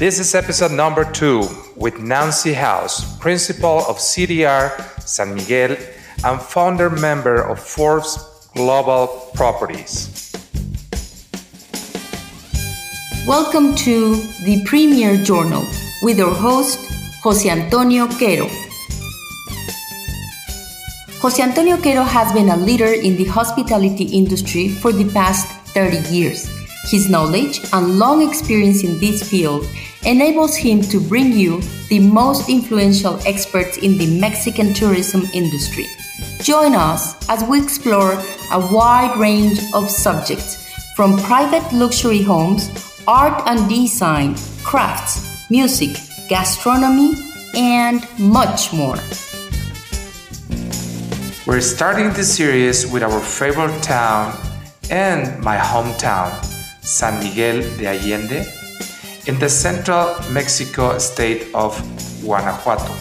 This is episode number two with Nancy Howze, principal of CDR San Miguel and founder member of Forbes Global Properties. Welcome to the Premier Journal with our host, Jose Antonio Quero. Jose Antonio Quero has been a leader in the hospitality industry for the past 30 years. His knowledge and long experience in this field enables him to bring you the most influential experts in the Mexican tourism industry. Join us as we explore a wide range of subjects from private luxury homes, art and design, crafts, music, gastronomy, and much more. We're starting this series with our favorite town and my hometown, San Miguel de Allende, in the central Mexico state of Guanajuato.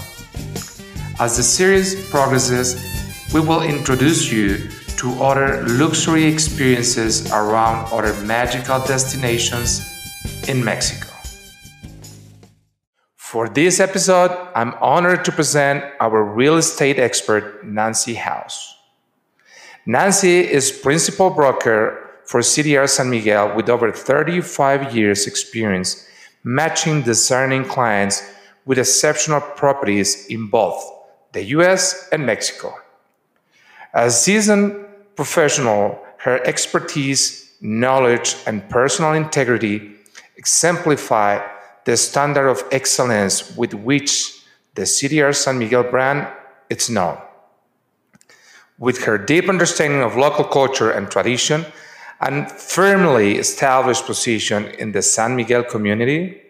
As the series progresses, we will introduce you to other luxury experiences around other magical destinations in Mexico. For this episode, I'm honored to present our real estate expert, Nancy Howze. Nancy is principal broker for CDR San Miguel with over 35 years experience matching discerning clients with exceptional properties in both the US and Mexico. As a seasoned professional, her expertise, knowledge, and personal integrity exemplify the standard of excellence with which the CDR San Miguel brand is known. With her deep understanding of local culture and tradition and firmly established position in the San Miguel community,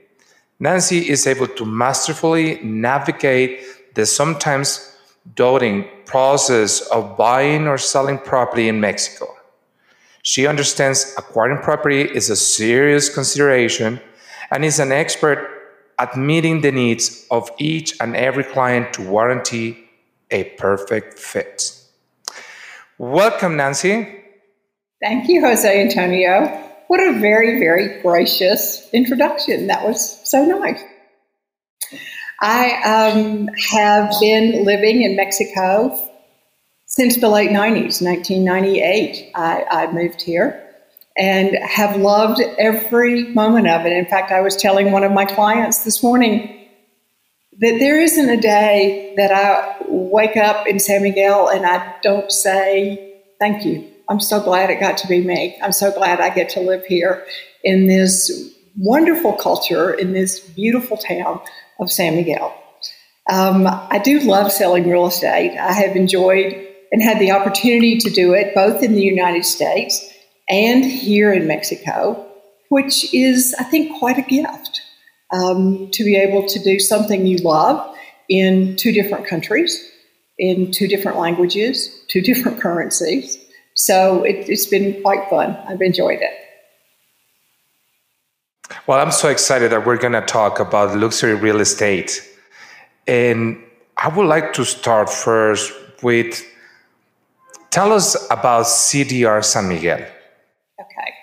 Nancy is able to masterfully navigate the sometimes daunting process of buying or selling property in Mexico. She understands acquiring property is a serious consideration and is an expert at meeting the needs of each and every client to warranty a perfect fit. Welcome, Nancy. Thank you, Jose Antonio. What a very, very gracious introduction. That was so nice. I um, have been living in Mexico since the late 90s, 1998. I, I moved here and have loved every moment of it. In fact, I was telling one of my clients this morning that there isn't a day that I wake up in San Miguel and I don't say thank you. I'm so glad it got to be me. I'm so glad I get to live here in this wonderful culture in this beautiful town of San Miguel. Um, I do love selling real estate. I have enjoyed and had the opportunity to do it both in the United States and here in Mexico, which is, I think, quite a gift um, to be able to do something you love in two different countries, in two different languages, two different currencies. So it, has been quite fun. I've enjoyed it. Well, I'm so excited that we're going to talk about luxury real estate. And I would like to start first with tell us about CDR San Miguel. Okay.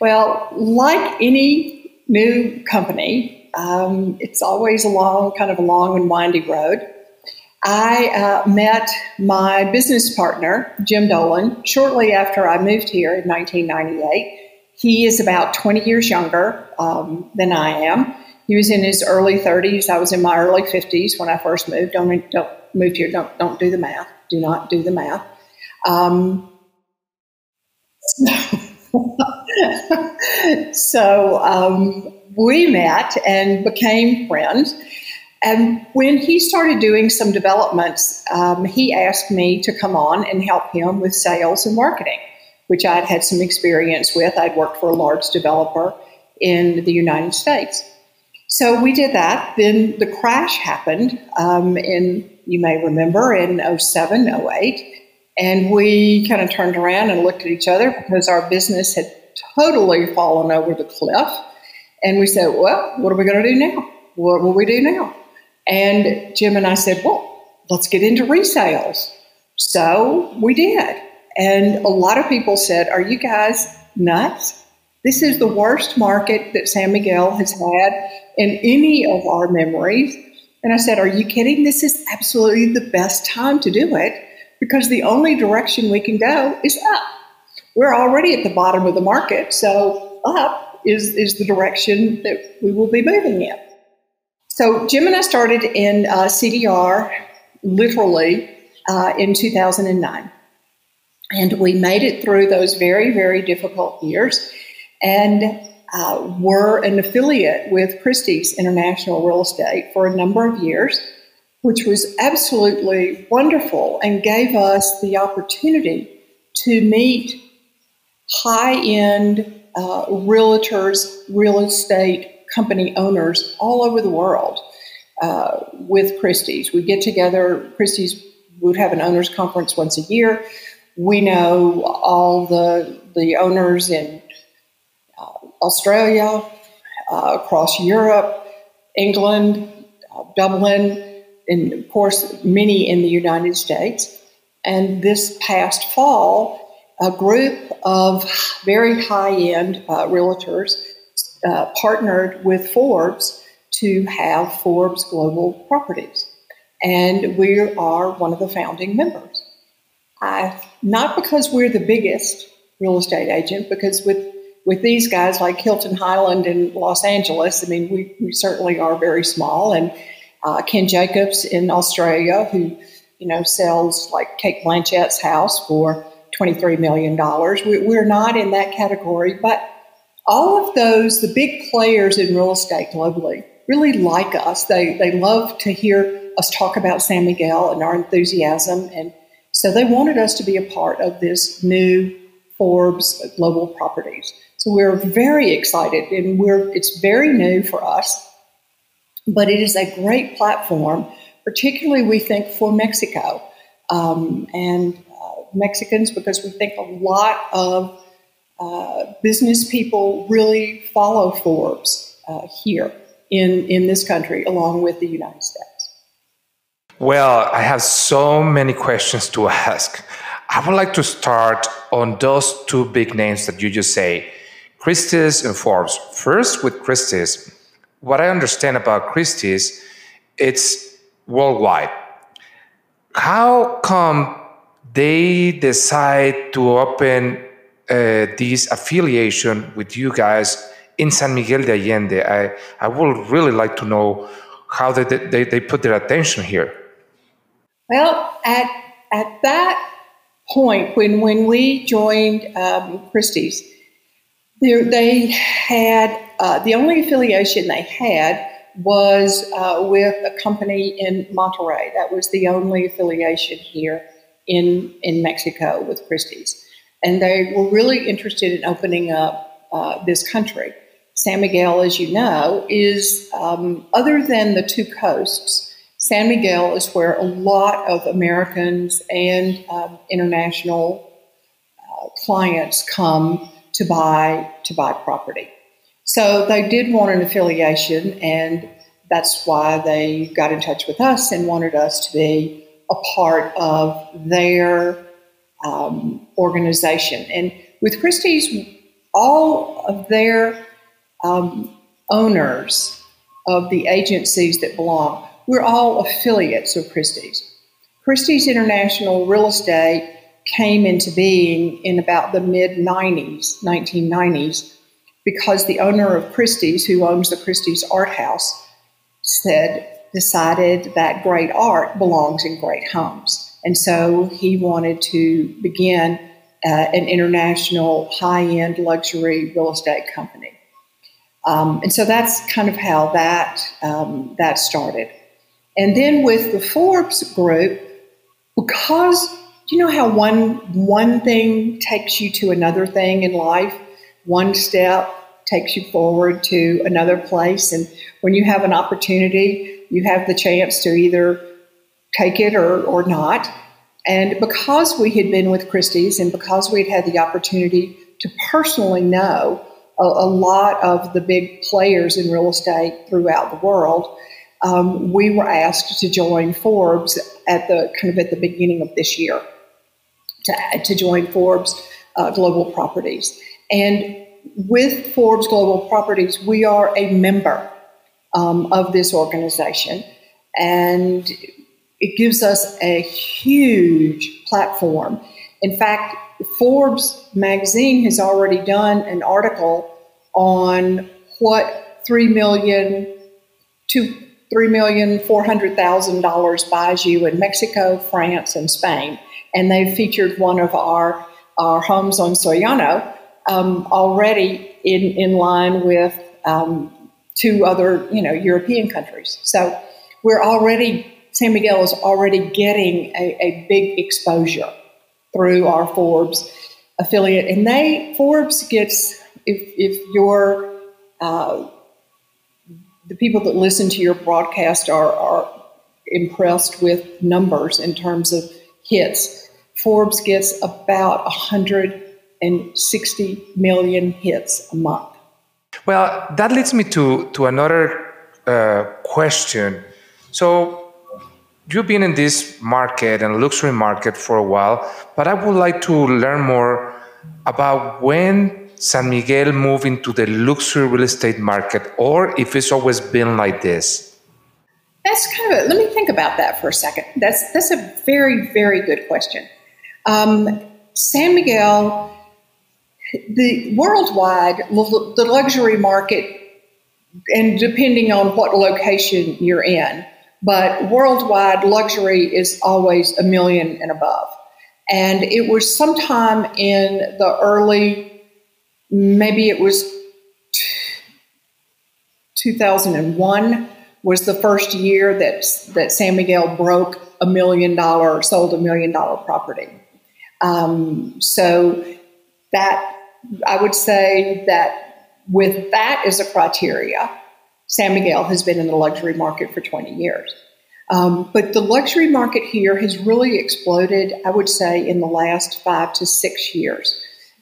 Well, like any new company, um, it's always a long, kind of a long and windy road. I uh, met my business partner, Jim Dolan, shortly after I moved here in 1998. He is about 20 years younger um, than I am. He was in his early 30s. I was in my early 50s when I first moved. Don't, don't moved here. Don't don't do the math. Do not do the math. Um, so um, we met and became friends. And when he started doing some developments, um, he asked me to come on and help him with sales and marketing, which I'd had some experience with. I'd worked for a large developer in the United States. So we did that. Then the crash happened um, in, you may remember, in 07, 08. And we kind of turned around and looked at each other because our business had totally fallen over the cliff. And we said, well, what are we going to do now? What will we do now? And Jim and I said, well, let's get into resales. So we did. And a lot of people said, are you guys nuts? This is the worst market that San Miguel has had in any of our memories. And I said, Are you kidding? This is absolutely the best time to do it because the only direction we can go is up. We're already at the bottom of the market, so up is, is the direction that we will be moving in. So Jim and I started in uh, CDR literally uh, in 2009. And we made it through those very, very difficult years and uh, were an affiliate with Christie's International Real Estate for a number of years, which was absolutely wonderful and gave us the opportunity to meet high end uh, realtors, real estate company owners all over the world uh, with Christie's. We get together, Christie's would have an owners conference once a year. We know all the, the owners in uh, Australia, uh, across Europe, England, uh, Dublin, and of course, many in the United States. And this past fall, a group of very high end uh, realtors uh, partnered with Forbes to have Forbes Global Properties. And we are one of the founding members. I, not because we're the biggest real estate agent, because with, with these guys like Hilton Hyland in Los Angeles, I mean, we, we certainly are very small. And uh, Ken Jacobs in Australia, who, you know, sells like Cate Blanchett's house for $23 million. We, we're not in that category, but all of those, the big players in real estate globally, really like us. They, they love to hear us talk about San Miguel and our enthusiasm. And so they wanted us to be a part of this new Forbes Global Properties. So we're very excited and we're, it's very new for us, but it is a great platform, particularly we think for Mexico um, and uh, Mexicans, because we think a lot of uh, business people really follow Forbes uh, here in, in this country, along with the United States. Well, I have so many questions to ask. I would like to start on those two big names that you just say Christie's and Forbes. First, with Christie's, what I understand about Christie's, it's worldwide. How come they decide to open this affiliation with you guys in San Miguel de Allende. I, I would really like to know how they, they, they put their attention here. Well, at, at that point, when, when we joined um, Christie's, they, they had uh, the only affiliation they had was uh, with a company in Monterrey. That was the only affiliation here in, in Mexico with Christie's and they were really interested in opening up uh, this country. San Miguel, as you know, is um, other than the two coasts. San Miguel is where a lot of Americans and um, international uh, clients come to buy to buy property. So they did want an affiliation, and that's why they got in touch with us and wanted us to be a part of their um, organization. And with Christie's, all of their um, owners of the agencies that belong, we're all affiliates of Christie's. Christie's International Real Estate came into being in about the mid 90s, 1990s, because the owner of Christie's, who owns the Christie's Art House, said, decided that great art belongs in great homes. And so he wanted to begin uh, an international high end luxury real estate company. Um, and so that's kind of how that, um, that started. And then with the Forbes group, because you know how one, one thing takes you to another thing in life, one step takes you forward to another place. And when you have an opportunity, you have the chance to either take it or, or not. And because we had been with Christie's and because we'd had the opportunity to personally know a, a lot of the big players in real estate throughout the world, um, we were asked to join Forbes at the kind of at the beginning of this year to, to join Forbes uh, Global Properties. And with Forbes Global Properties, we are a member um, of this organization, and it gives us a huge platform. In fact, Forbes magazine has already done an article on what three million to three million four hundred thousand dollars buys you in Mexico, France, and Spain, and they've featured one of our our homes on Soriano um, already in in line with um, two other you know European countries. So we're already San Miguel is already getting a, a big exposure through our Forbes affiliate, and they Forbes gets if if you're uh, the people that listen to your broadcast are, are impressed with numbers in terms of hits. Forbes gets about 160 million hits a month. Well, that leads me to, to another uh, question. So, you've been in this market and luxury market for a while, but I would like to learn more about when San Miguel moved into the luxury real estate market or if it's always been like this. That's kind of a, let me think about that for a second. That's that's a very very good question. Um, San Miguel, the worldwide the luxury market, and depending on what location you're in, but worldwide luxury is always a million and above. And it was sometime in the early, maybe it was 2001 was the first year that, that San Miguel broke a million dollar, sold a million dollar property. Um, so that I would say that with that as a criteria, San Miguel has been in the luxury market for 20 years. Um, but the luxury market here has really exploded, I would say, in the last five to six years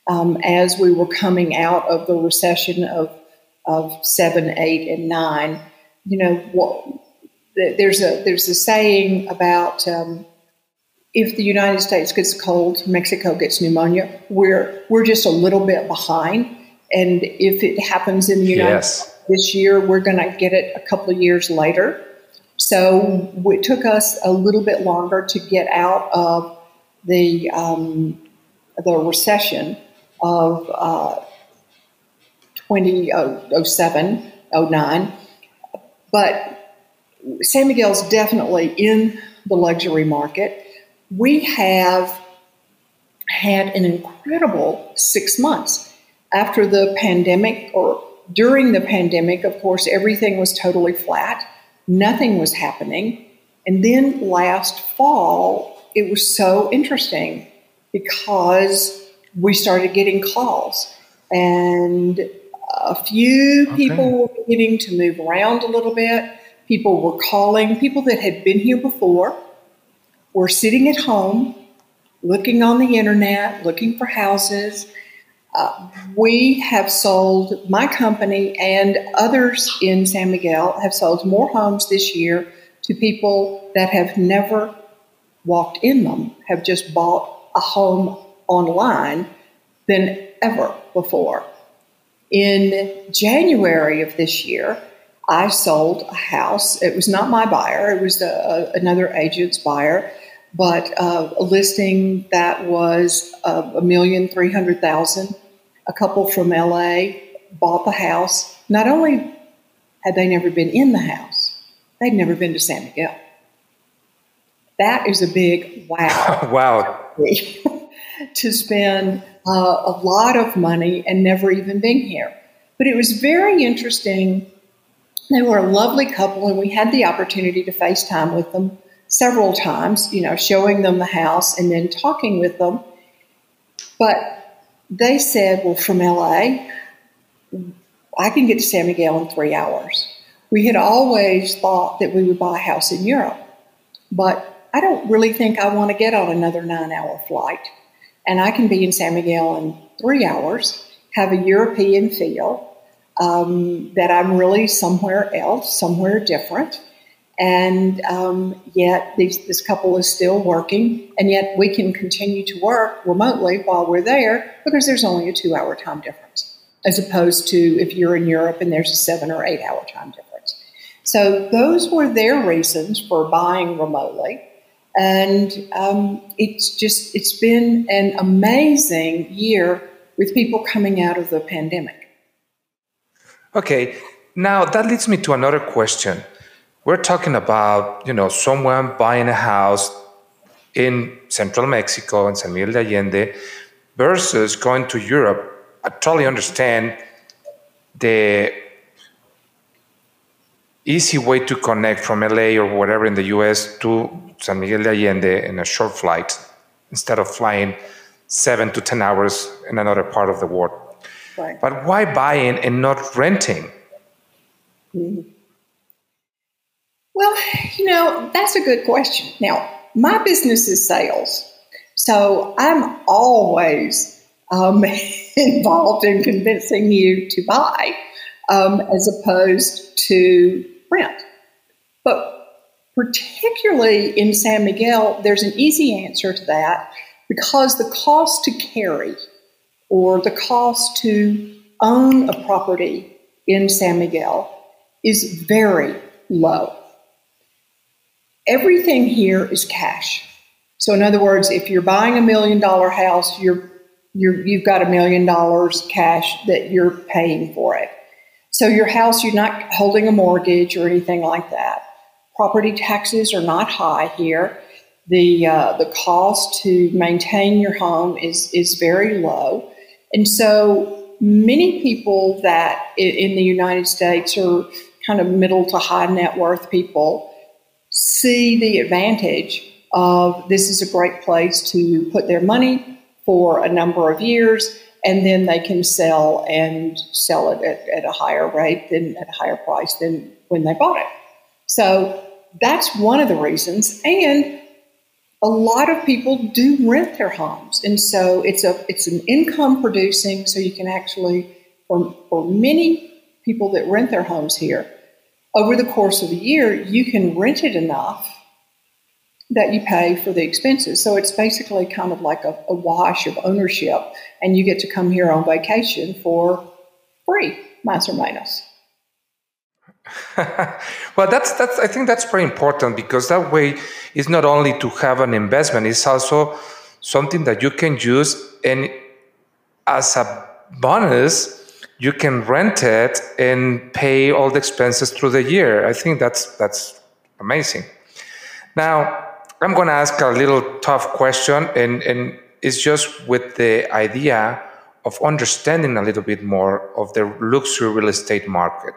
um, as we were coming out of the recession of, of seven, eight, and nine. You know, what, there's, a, there's a saying about um, if the United States gets cold, Mexico gets pneumonia. We're, we're just a little bit behind. And if it happens in the United yes. States this year, we're going to get it a couple of years later. So it took us a little bit longer to get out of the um, the recession of uh, 2007, 09. But San Miguel's definitely in the luxury market. We have had an incredible six months after the pandemic or during the pandemic. Of course, everything was totally flat Nothing was happening. And then last fall, it was so interesting because we started getting calls and a few okay. people were beginning to move around a little bit. People were calling, people that had been here before were sitting at home, looking on the internet, looking for houses, uh, we have sold, my company and others in San Miguel have sold more homes this year to people that have never walked in them, have just bought a home online than ever before. In January of this year, I sold a house. It was not my buyer, it was uh, another agent's buyer, but uh, a listing that was a million three hundred thousand a couple from LA bought the house. Not only had they never been in the house, they'd never been to San Miguel. That is a big wow. wow. to spend uh, a lot of money and never even been here. But it was very interesting. They were a lovely couple, and we had the opportunity to FaceTime with them several times, you know, showing them the house and then talking with them. But they said, well, from LA, I can get to San Miguel in three hours. We had always thought that we would buy a house in Europe, but I don't really think I want to get on another nine hour flight. And I can be in San Miguel in three hours, have a European feel, um, that I'm really somewhere else, somewhere different and um, yet these, this couple is still working, and yet we can continue to work remotely while we're there because there's only a two-hour time difference. as opposed to if you're in Europe and there's a seven or eight hour time difference. So those were their reasons for buying remotely. And um, it's just, it's been an amazing year with people coming out of the pandemic. Okay, now that leads me to another question. We're talking about, you know, someone buying a house in central Mexico in San Miguel de Allende versus going to Europe. I totally understand the easy way to connect from LA or whatever in the US to San Miguel de Allende in a short flight instead of flying seven to 10 hours in another part of the world. Right. But why buying and not renting? Mm-hmm. Well, you know, that's a good question. Now, my business is sales. So I'm always um, involved in convincing you to buy um, as opposed to rent. But particularly in San Miguel, there's an easy answer to that because the cost to carry or the cost to own a property in San Miguel is very low. Everything here is cash. So, in other words, if you're buying a million dollar house, you're, you're, you've got a million dollars cash that you're paying for it. So, your house, you're not holding a mortgage or anything like that. Property taxes are not high here. The, uh, the cost to maintain your home is, is very low. And so, many people that in the United States are kind of middle to high net worth people see the advantage of this is a great place to put their money for a number of years and then they can sell and sell it at, at, a higher rate than at a higher price than when they bought it. So that's one of the reasons. And a lot of people do rent their homes. And so it's a it's an income producing, so you can actually for, for many people that rent their homes here, over the course of a year, you can rent it enough that you pay for the expenses. So it's basically kind of like a, a wash of ownership, and you get to come here on vacation for free, minus or minus. well, that's that's. I think that's very important because that way it's not only to have an investment; it's also something that you can use, and as a bonus, you can rent it and pay all the expenses through the year. I think that's that's amazing. Now, I'm going to ask a little tough question, and, and it's just with the idea of understanding a little bit more of the luxury real estate market.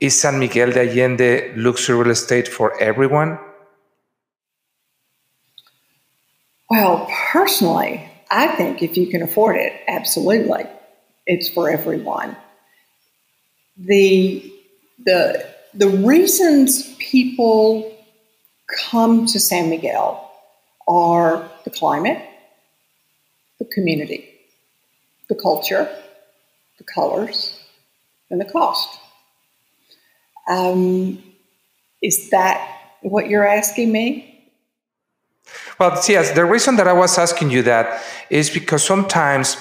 Is San Miguel de Allende luxury real estate for everyone? Well, personally, I think if you can afford it, absolutely it's for everyone. The, the, the reasons people come to San Miguel are the climate, the community, the culture, the colors, and the cost. Um, is that what you're asking me? Well, yes, the reason that I was asking you that is because sometimes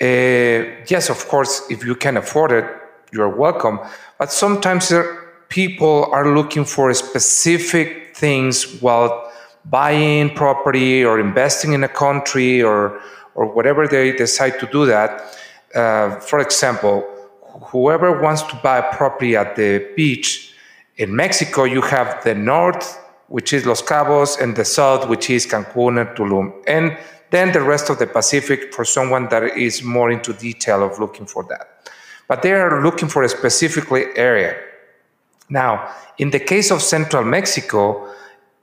uh, yes, of course, if you can afford it, you're welcome. But sometimes people are looking for specific things while buying property or investing in a country or or whatever they decide to do that. Uh, for example, whoever wants to buy a property at the beach in Mexico, you have the north, which is Los Cabos, and the south, which is Cancun and Tulum. And then the rest of the Pacific for someone that is more into detail of looking for that. But they are looking for a specific area. Now, in the case of Central Mexico,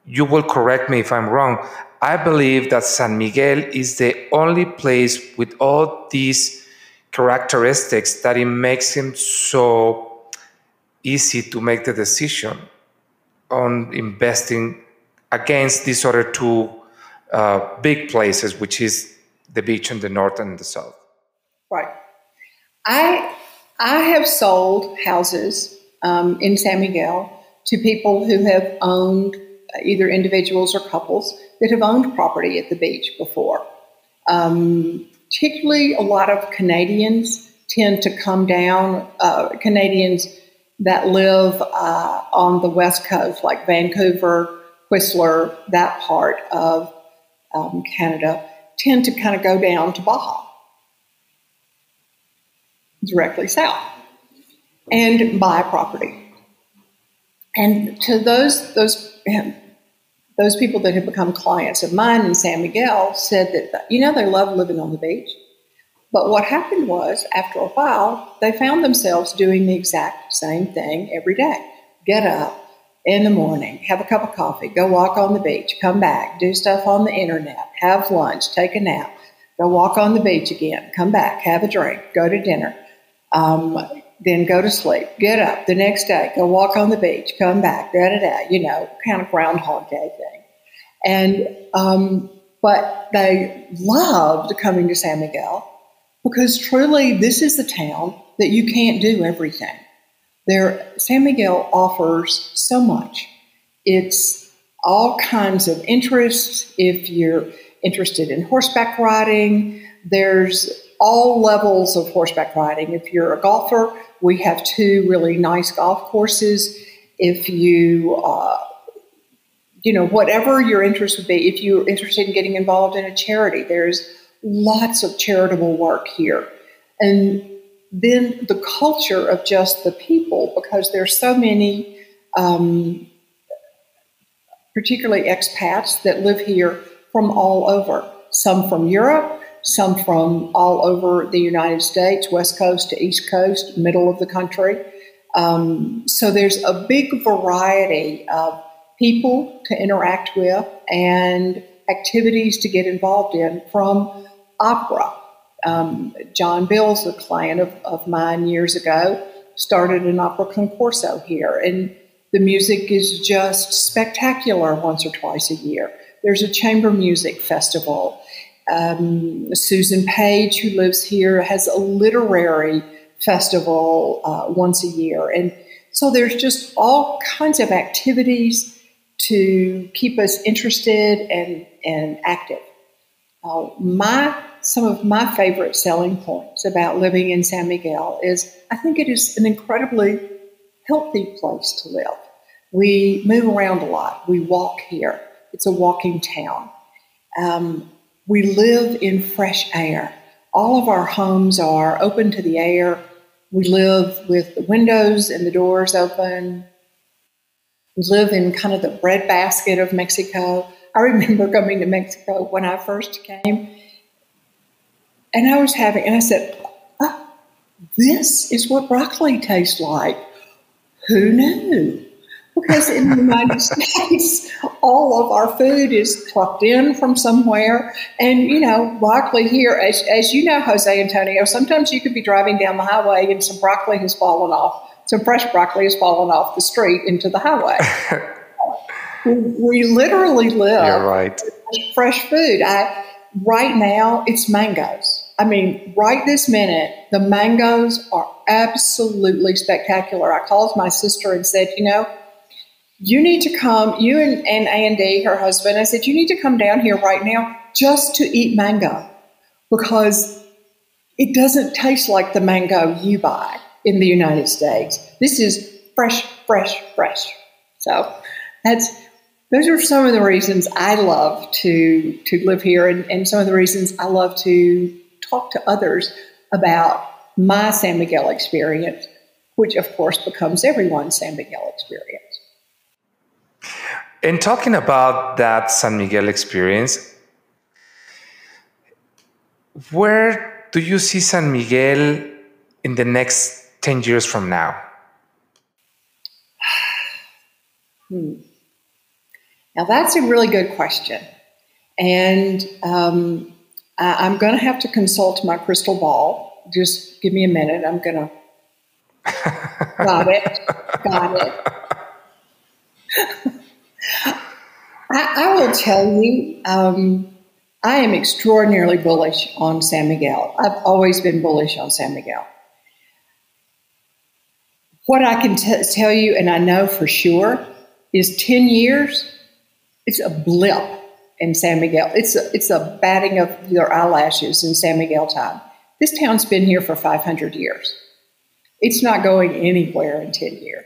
you will correct me if I'm wrong. I believe that San Miguel is the only place with all these characteristics that it makes him so easy to make the decision on investing against these other two uh, big places, which is the beach in the north and the south. Right. I I have sold houses um, in San Miguel to people who have owned uh, either individuals or couples that have owned property at the beach before. Um, particularly, a lot of Canadians tend to come down. Uh, Canadians that live uh, on the west coast, like Vancouver, Whistler, that part of um, Canada, tend to kind of go down to Baja, directly south, and buy property. And to those those those people that have become clients of mine in San Miguel said that you know they love living on the beach. But what happened was, after a while, they found themselves doing the exact same thing every day. Get up in the morning, have a cup of coffee, go walk on the beach, come back, do stuff on the internet, have lunch, take a nap, go walk on the beach again, come back, have a drink, go to dinner, um, then go to sleep, get up the next day, go walk on the beach, come back, da da da, you know, kind of Groundhog Day thing. And, um, but they loved coming to San Miguel because truly this is the town that you can't do everything. There, San Miguel offers so much. It's all kinds of interests. If you're interested in horseback riding, there's all levels of horseback riding. If you're a golfer, we have two really nice golf courses. If you, uh, you know, whatever your interest would be, if you're interested in getting involved in a charity, there's lots of charitable work here. And then the culture of just the people, because there's so many, um, particularly expats that live here from all over, some from Europe, some from all over the United States, West Coast to East Coast, middle of the country. Um, so there's a big variety of people to interact with and activities to get involved in from opera. Um, John Bill's a client of, of mine years ago, started an opera concorso here, and the music is just spectacular once or twice a year. There's a chamber music festival. Um, Susan Page, who lives here, has a literary festival uh, once a year. And so there's just all kinds of activities to keep us interested and, and active. Uh, my some of my favorite selling points about living in San Miguel is I think it is an incredibly healthy place to live. We move around a lot. We walk here. It's a walking town. Um, we live in fresh air. All of our homes are open to the air. We live with the windows and the doors open. We live in kind of the breadbasket of Mexico. I remember coming to Mexico when I first came, and I was having, and I said, oh, This is what broccoli tastes like. Who knew? Because in the United States, all of our food is plucked in from somewhere. And, you know, broccoli here, as, as you know, Jose Antonio, sometimes you could be driving down the highway and some broccoli has fallen off. Some fresh broccoli has fallen off the street into the highway. we, we, literally live You're right. fresh food. I, right now, it's mangoes. I mean, right this minute, the mangoes are absolutely spectacular. I called my sister and said, you know, you need to come, you and, and Andy, her husband, I said, you need to come down here right now just to eat mango because it doesn't taste like the mango you buy in the United States. This is fresh, fresh, fresh. So that's those are some of the reasons I love to to live here and, and some of the reasons I love to talk to others about my San Miguel experience, which of course becomes everyone's San Miguel experience. In talking about that San Miguel experience, where do you see San Miguel in the next 10 years from now? Hmm. Now, that's a really good question. And um, I, am going to have to consult my crystal ball. Just give me a minute. I'm going to. Got it. Got it. I, I, will tell you, um, I am extraordinarily bullish on San Miguel. I've always been bullish on San Miguel. What I can t- tell you, and I know for sure, is 10 years, it's a blip in San Miguel. It's a, it's a batting of your eyelashes in San Miguel time. This town's been here for 500 years. It's not going anywhere in 10 years.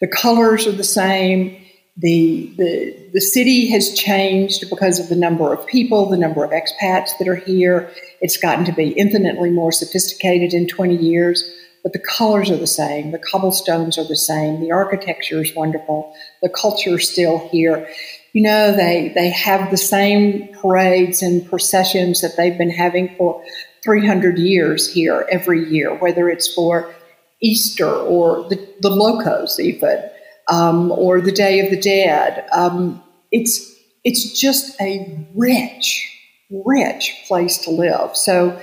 The colors are the same. The, the, the city has changed because of the number of people, the number of expats that are here. It's gotten to be infinitely more sophisticated in 20 years, but the colors are the same. The cobblestones are the same. The architecture is wonderful. The culture is still here. You know, they, they have the same parades and processions that they've been having for 300 years here every year, whether it's for Easter or the, the Locos, even, um, or the Day of the Dead. Um, it's it's just a rich, rich place to live. So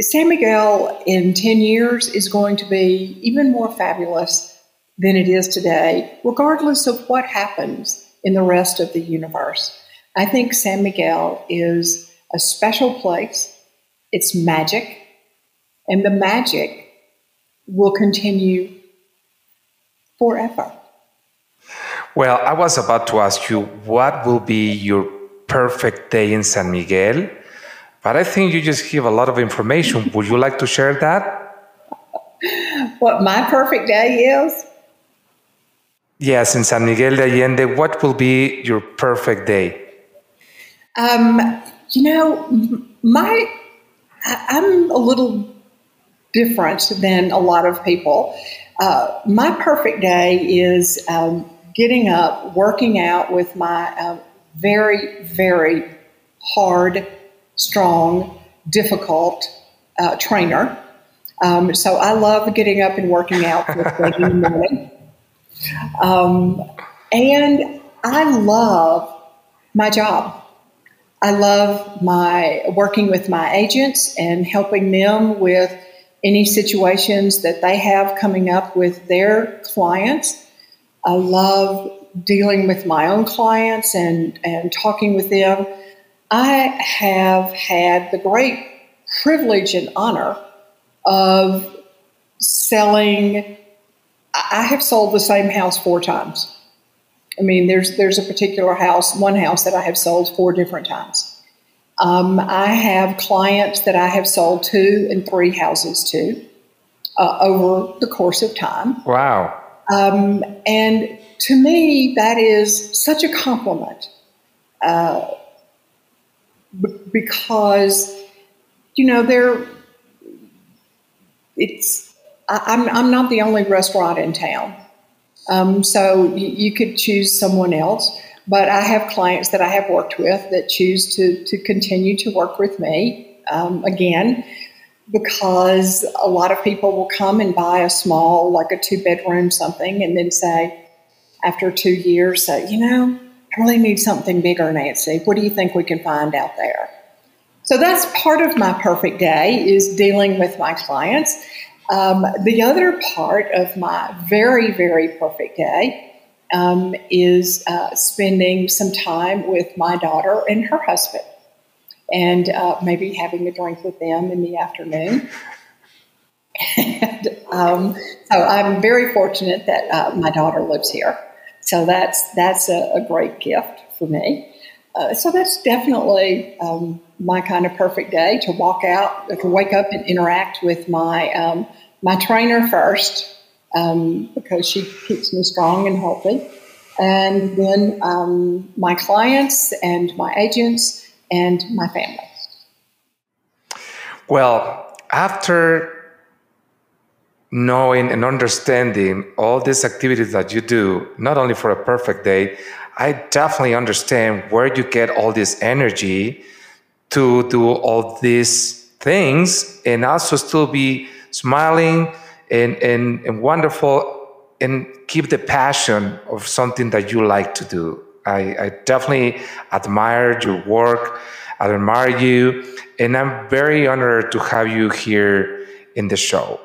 San Miguel in 10 years is going to be even more fabulous than it is today, regardless of what happens in the rest of the universe. I think San Miguel is a special place. It's magic, and the magic will continue forever. Well, I was about to ask you what will be your perfect day in San Miguel, but I think you just give a lot of information. Would you like to share that? what my perfect day is? Yes, in San Miguel de Allende, what will be your perfect day? Um, you know, my I'm a little different than a lot of people. Uh, my perfect day is um, getting up, working out with my uh, very, very hard, strong, difficult uh, trainer. Um, so I love getting up and working out with in the morning. Um, and I love my job. I love my working with my agents and helping them with any situations that they have coming up with their clients. I love dealing with my own clients and, and talking with them. I have had the great privilege and honor of selling. I have sold the same house four times. I mean, there's there's a particular house, one house that I have sold four different times. Um, I have clients that I have sold two and three houses to uh, over the course of time. Wow. Um, and to me, that is such a compliment uh, b- because, you know, there, it's, I, am I'm, I'm not the only restaurant in town. Um, so you, you could choose someone else. But I have clients that I have worked with that choose to, to continue to work with me. Um, again, because a lot of people will come and buy a small, like a two bedroom something, and then say, after two years, say, you know, I really need something bigger, Nancy. What do you think we can find out there? So that's part of my perfect day is dealing with my clients. Um, the other part of my very, very perfect day um, is uh, spending some time with my daughter and her husband, and uh, maybe having a drink with them in the afternoon. and um, so I'm very fortunate that uh, my daughter lives here. So that's that's a, a great gift for me. Uh, so that's definitely um, my kind of perfect day to walk out, to wake up and interact with my um, my trainer first, um, because she keeps me strong and healthy. And then um, my clients and my agents and my family. Well, after knowing and understanding all these activities that you do, not only for a perfect day, I definitely understand where you get all this energy to do all these things and also still be smiling and, and, and wonderful and keep the passion of something that you like to do. I, I definitely admire your work. I admire you, and I'm very honored to have you here in the show.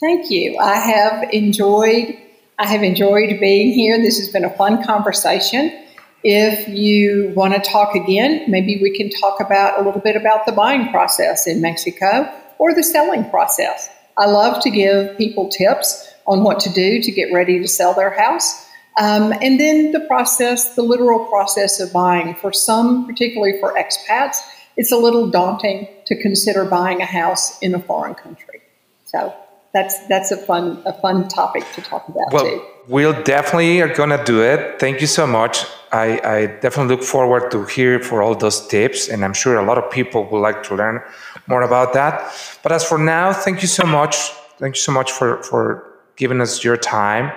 Thank you. I have enjoyed. I have enjoyed being here. This has been a fun conversation. If you want to talk again, maybe we can talk about a little bit about the buying process in Mexico or the selling process. I love to give people tips on what to do to get ready to sell their house. Um, and then the process, the literal process of buying. For some, particularly for expats, it's a little daunting to consider buying a house in a foreign country. So that's that's a fun a fun topic to talk about well, too. We'll definitely are gonna do it. Thank you so much. I, I definitely look forward to hear for all those tips, and I'm sure a lot of people would like to learn more about that. But as for now, thank you so much. Thank you so much for for giving us your time.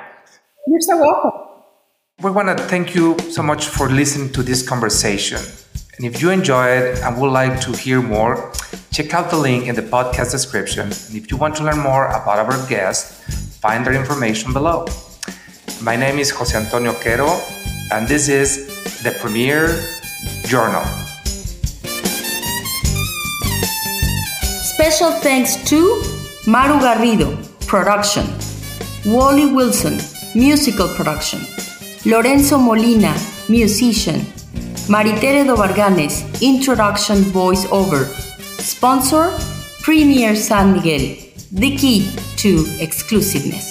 You're so welcome. We want to thank you so much for listening to this conversation. And if you enjoy it and would like to hear more, check out the link in the podcast description. And if you want to learn more about our guest, find their information below. My name is Jose Antonio Quero, and this is the Premier Journal. Special thanks to Maru Garrido, production, Wally Wilson, musical production, Lorenzo Molina, musician, Maritere do Varganes, introduction voiceover, sponsor, Premier San Miguel, the key to exclusiveness.